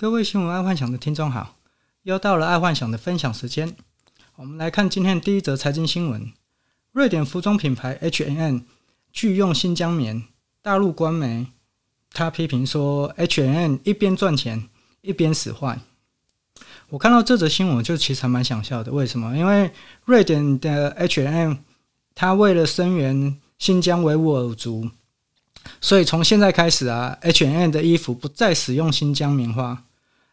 各位新闻爱幻想的听众好，又到了爱幻想的分享时间。我们来看今天第一则财经新闻：瑞典服装品牌 H&M 拒用新疆棉。大陆官媒他批评说，H&M 一边赚钱一边使坏。我看到这则新闻就其实还蛮想笑的。为什么？因为瑞典的 H&M 他为了声援新疆维吾尔族，所以从现在开始啊，H&M 的衣服不再使用新疆棉花。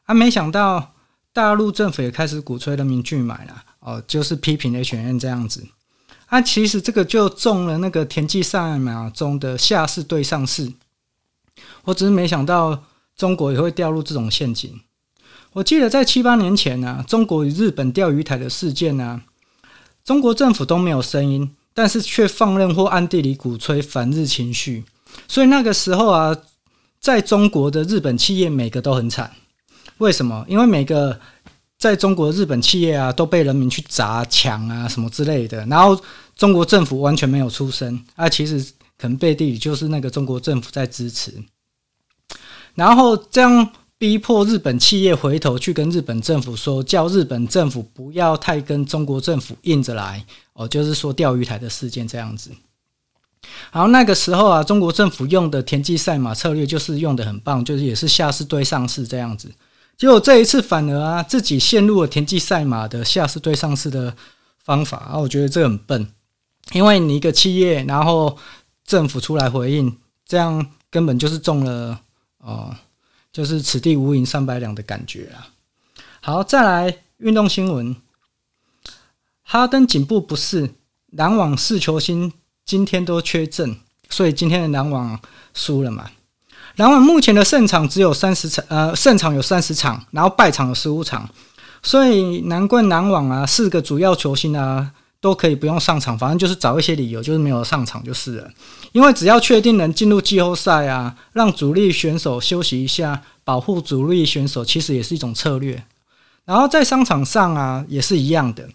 啊，没想到大陆政府也开始鼓吹人民拒买了哦，就是批评 H&M 这样子。啊，其实这个就中了那个田忌赛马中的下士对上士。我只是没想到中国也会掉入这种陷阱。我记得在七八年前呢、啊，中国与日本钓鱼台的事件呢、啊，中国政府都没有声音，但是却放任或暗地里鼓吹反日情绪。所以那个时候啊，在中国的日本企业每个都很惨。为什么？因为每个在中国日本企业啊，都被人民去砸、抢啊什么之类的，然后中国政府完全没有出声啊。其实可能背地里就是那个中国政府在支持，然后这样逼迫日本企业回头去跟日本政府说，叫日本政府不要太跟中国政府硬着来哦，就是说钓鱼台的事件这样子。好，那个时候啊，中国政府用的田忌赛马策略就是用得很棒，就是也是下士对上士这样子。结果这一次反而啊，自己陷入了田忌赛马的下士对上士的方法啊，我觉得这很笨，因为你一个企业，然后政府出来回应，这样根本就是中了哦，就是此地无银三百两的感觉啊。好，再来运动新闻，哈登颈部不适，篮网四球星今天都缺阵，所以今天的篮网输了嘛。篮网目前的胜场只有三十场，呃，胜场有三十场，然后败场有十五场，所以难怪篮网啊，四个主要球星啊都可以不用上场，反正就是找一些理由，就是没有上场就是了。因为只要确定能进入季后赛啊，让主力选手休息一下，保护主力选手，其实也是一种策略。然后在商场上啊，也是一样的。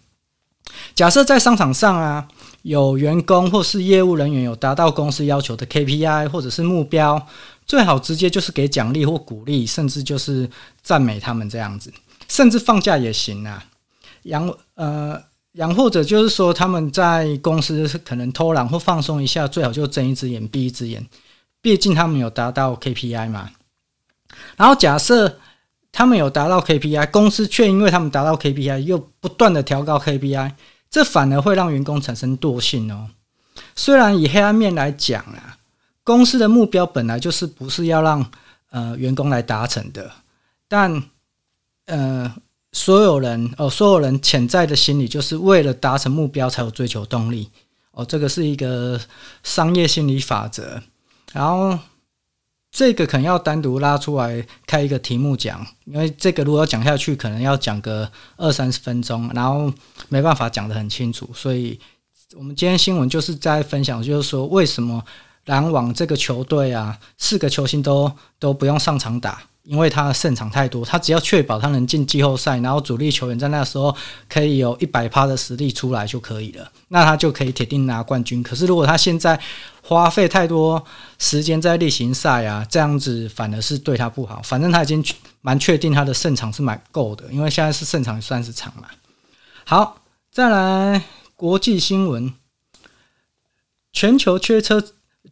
假设在商场上啊，有员工或是业务人员有达到公司要求的 KPI 或者是目标。最好直接就是给奖励或鼓励，甚至就是赞美他们这样子，甚至放假也行啊。养呃养或者就是说他们在公司可能偷懒或放松一下，最好就睁一只眼闭一只眼，毕竟他们有达到 KPI 嘛。然后假设他们有达到 KPI，公司却因为他们达到 KPI 又不断的调高 KPI，这反而会让员工产生惰性哦。虽然以黑暗面来讲啊。公司的目标本来就是不是要让呃员工来达成的，但呃所有人哦，所有人潜在的心理就是为了达成目标才有追求动力哦，这个是一个商业心理法则。然后这个可能要单独拉出来开一个题目讲，因为这个如果要讲下去，可能要讲个二三十分钟，然后没办法讲得很清楚。所以我们今天新闻就是在分享，就是说为什么。篮网这个球队啊，四个球星都都不用上场打，因为他的胜场太多。他只要确保他能进季后赛，然后主力球员在那时候可以有一百趴的实力出来就可以了，那他就可以铁定拿冠军。可是如果他现在花费太多时间在例行赛啊，这样子反而是对他不好。反正他已经蛮确定他的胜场是蛮够的，因为现在是胜场三十场嘛。好，再来国际新闻，全球缺车。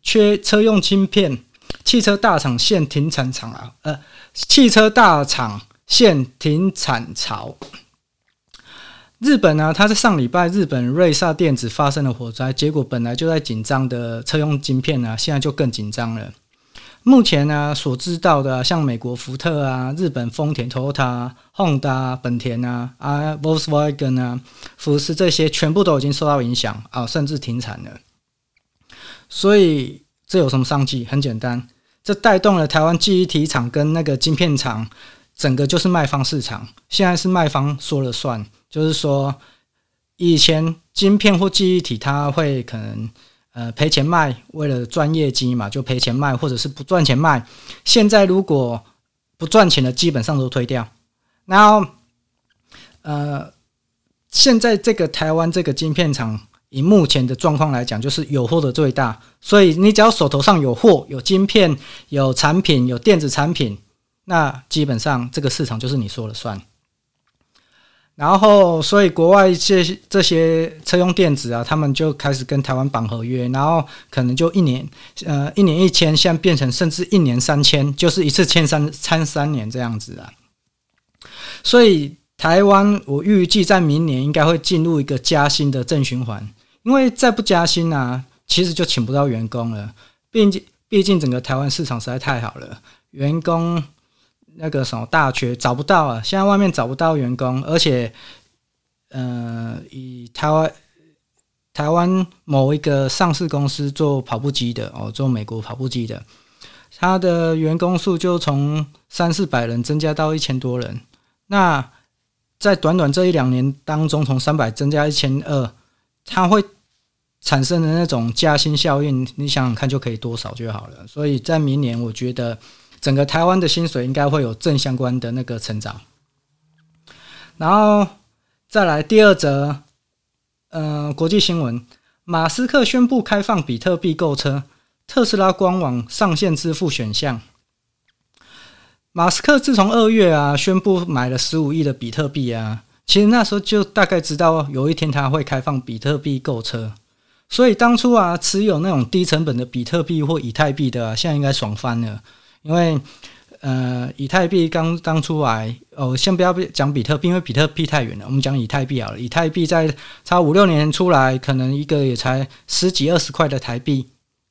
缺车用晶片，汽车大厂现停产潮啊！呃，汽车大厂现停产潮。日本呢、啊，它在上礼拜，日本瑞萨电子发生了火灾，结果本来就在紧张的车用晶片呢、啊，现在就更紧张了。目前呢、所知道的、像美国福特啊、日本丰田、Toyota、Honda、本田啊、啊 Volkswagen 啊、福斯这些，全部都已经受到影响啊，甚至停产了。所以这有什么商机？很简单，这带动了台湾记忆体厂跟那个晶片厂，整个就是卖方市场。现在是卖方说了算，就是说，以前晶片或记忆体它会可能呃赔钱卖，为了赚业绩嘛，就赔钱卖，或者是不赚钱卖。现在如果不赚钱的，基本上都推掉。然后呃，现在这个台湾这个晶片厂。以目前的状况来讲，就是有货的最大，所以你只要手头上有货、有晶片、有产品、有电子产品，那基本上这个市场就是你说了算。然后，所以国外这些这些车用电子啊，他们就开始跟台湾绑合约，然后可能就一年，呃，一年一签，现在变成甚至一年三签，就是一次签三签三年这样子啊。所以台湾，我预计在明年应该会进入一个加薪的正循环，因为再不加薪啊，其实就请不到员工了。毕竟，毕竟整个台湾市场实在太好了，员工。那个什么大缺找不到啊！现在外面找不到员工，而且，呃，以台湾台湾某一个上市公司做跑步机的哦，做美国跑步机的，他的员工数就从三四百人增加到一千多人。那在短短这一两年当中，从三百增加一千二，它会产生的那种加薪效应，你想想看就可以多少就好了。所以在明年，我觉得。整个台湾的薪水应该会有正相关的那个成长，然后再来第二则，呃，国际新闻：马斯克宣布开放比特币购车，特斯拉官网上线支付选项。马斯克自从二月啊宣布买了十五亿的比特币啊，其实那时候就大概知道有一天他会开放比特币购车，所以当初啊持有那种低成本的比特币或以太币的啊，现在应该爽翻了。因为，呃，以太币刚刚出来哦，先不要讲比特币，因为比特币太远了。我们讲以太币好了，以太币在差五六年出来，可能一个也才十几二十块的台币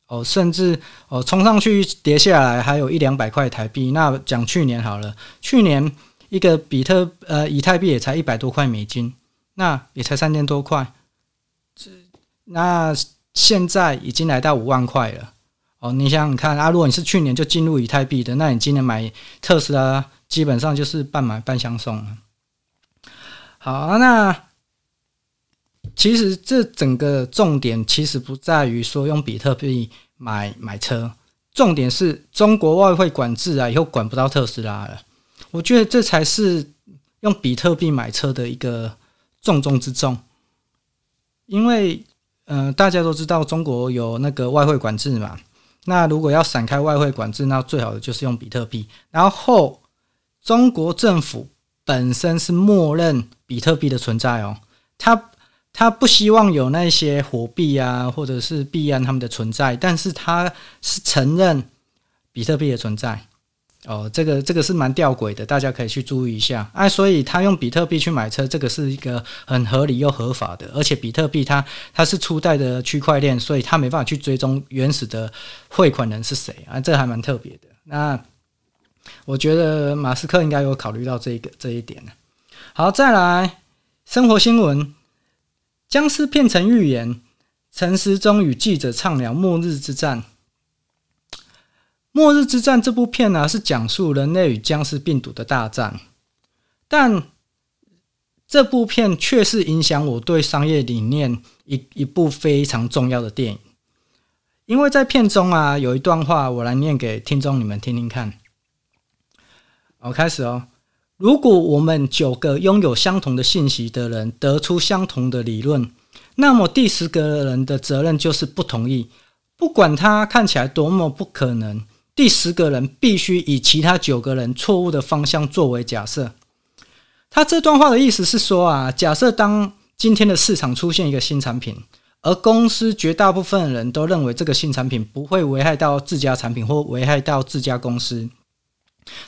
哦，甚至哦冲上去跌下来，还有一两百块台币。那讲去年好了，去年一个比特呃以太币也才一百多块美金，那也才三千多块，这那现在已经来到五万块了。哦，你想想看啊，如果你是去年就进入以太币的，那你今年买特斯拉，基本上就是半买半相送了。好，那其实这整个重点其实不在于说用比特币买买车，重点是中国外汇管制啊，以后管不到特斯拉了。我觉得这才是用比特币买车的一个重中之重，因为呃，大家都知道中国有那个外汇管制嘛。那如果要闪开外汇管制，那最好的就是用比特币。然后，中国政府本身是默认比特币的存在哦，他他不希望有那些火币啊，或者是币安他们的存在，但是他是承认比特币的存在。哦，这个这个是蛮吊诡的，大家可以去注意一下。哎、啊，所以他用比特币去买车，这个是一个很合理又合法的。而且比特币它它是初代的区块链，所以它没办法去追踪原始的汇款人是谁啊，这还蛮特别的。那我觉得马斯克应该有考虑到这个这一点。好，再来生活新闻：僵尸片成预言，陈时中与记者畅聊末日之战。《末日之战》这部片呢、是讲述人类与僵尸病毒的大战，但这部片却是影响我对商业理念一一部非常重要的电影。因为在片中啊，有一段话，我来念给听众你们听听看。好，开始哦。如果我们九个拥有相同的信息的人得出相同的理论，那么第十个人的责任就是不同意，不管他看起来多么不可能。第十个人必须以其他九个人错误的方向作为假设。他这段话的意思是说啊，假设当今天的市场出现一个新产品，而公司绝大部分人都认为这个新产品不会危害到自家产品或危害到自家公司，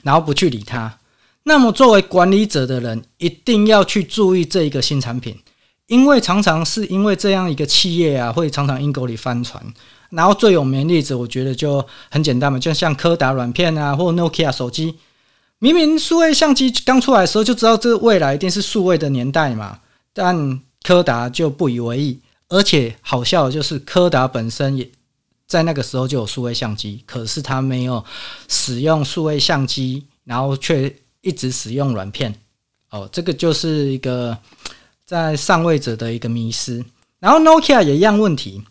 然后不去理它，那么作为管理者的人一定要去注意这一个新产品，因为常常是因为这样一个企业啊，会常常阴沟里翻船。然后最有名的例子，我觉得就很简单嘛，就像柯达软片啊，或 Nokia 手机，明明数位相机刚出来的时候就知道这未来一定是数位的年代嘛，但柯达就不以为意。而且好笑的就是，柯达本身也在那个时候就有数位相机，可是他没有使用数位相机，然后却一直使用软片。哦，这个就是一个在上位者的一个迷失。然后 Nokia 也一样问题。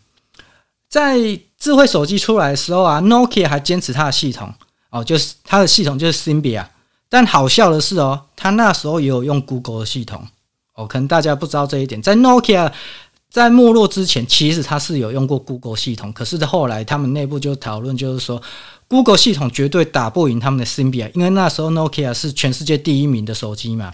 在智慧手机出来的时候啊，Nokia 还坚持它的系统哦，就是它的系统就是 Symbia。但好笑的是哦，它那时候也有用 Google 的系统哦，可能大家不知道这一点。在 Nokia 在没落之前，其实它是有用过 Google 系统，可是后来他们内部就讨论，就是说 Google 系统绝对打不赢他们的 Symbia，因为那时候 Nokia 是全世界第一名的手机嘛。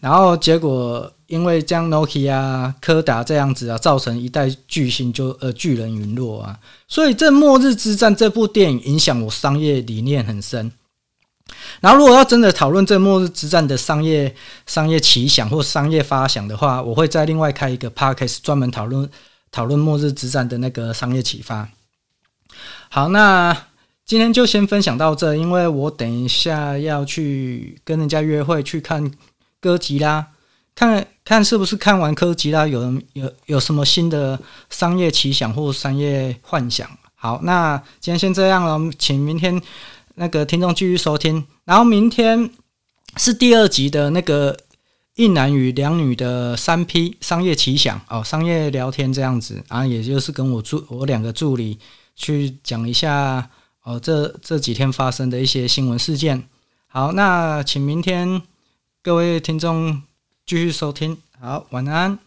然后结果因为将 Nokia、柯达这样子啊，造成一代巨星就呃巨人陨落啊。所以这《末日之战》这部电影影响我商业理念很深。然后如果要真的讨论这《末日之战》的商业商业奇想或商业发想的话，我会再另外开一个 Podcast 专门讨论讨论《末日之战》的那个商业启发。好，那今天就先分享到这，因为我等一下要去跟人家约会，去看哥吉拉，看看是不是看完科吉拉有人有有什么新的商业奇想或商业幻想。好，那今天先这样了，请明天那个听众继续收听，然后明天是第二集的那个一男与两女的三 P 商业奇想哦，商业聊天这样子啊，也就是跟我助我两个助理。去讲一下哦，这这几天发生的一些新闻事件。好，那请明天各位听众继续收听。好，晚安。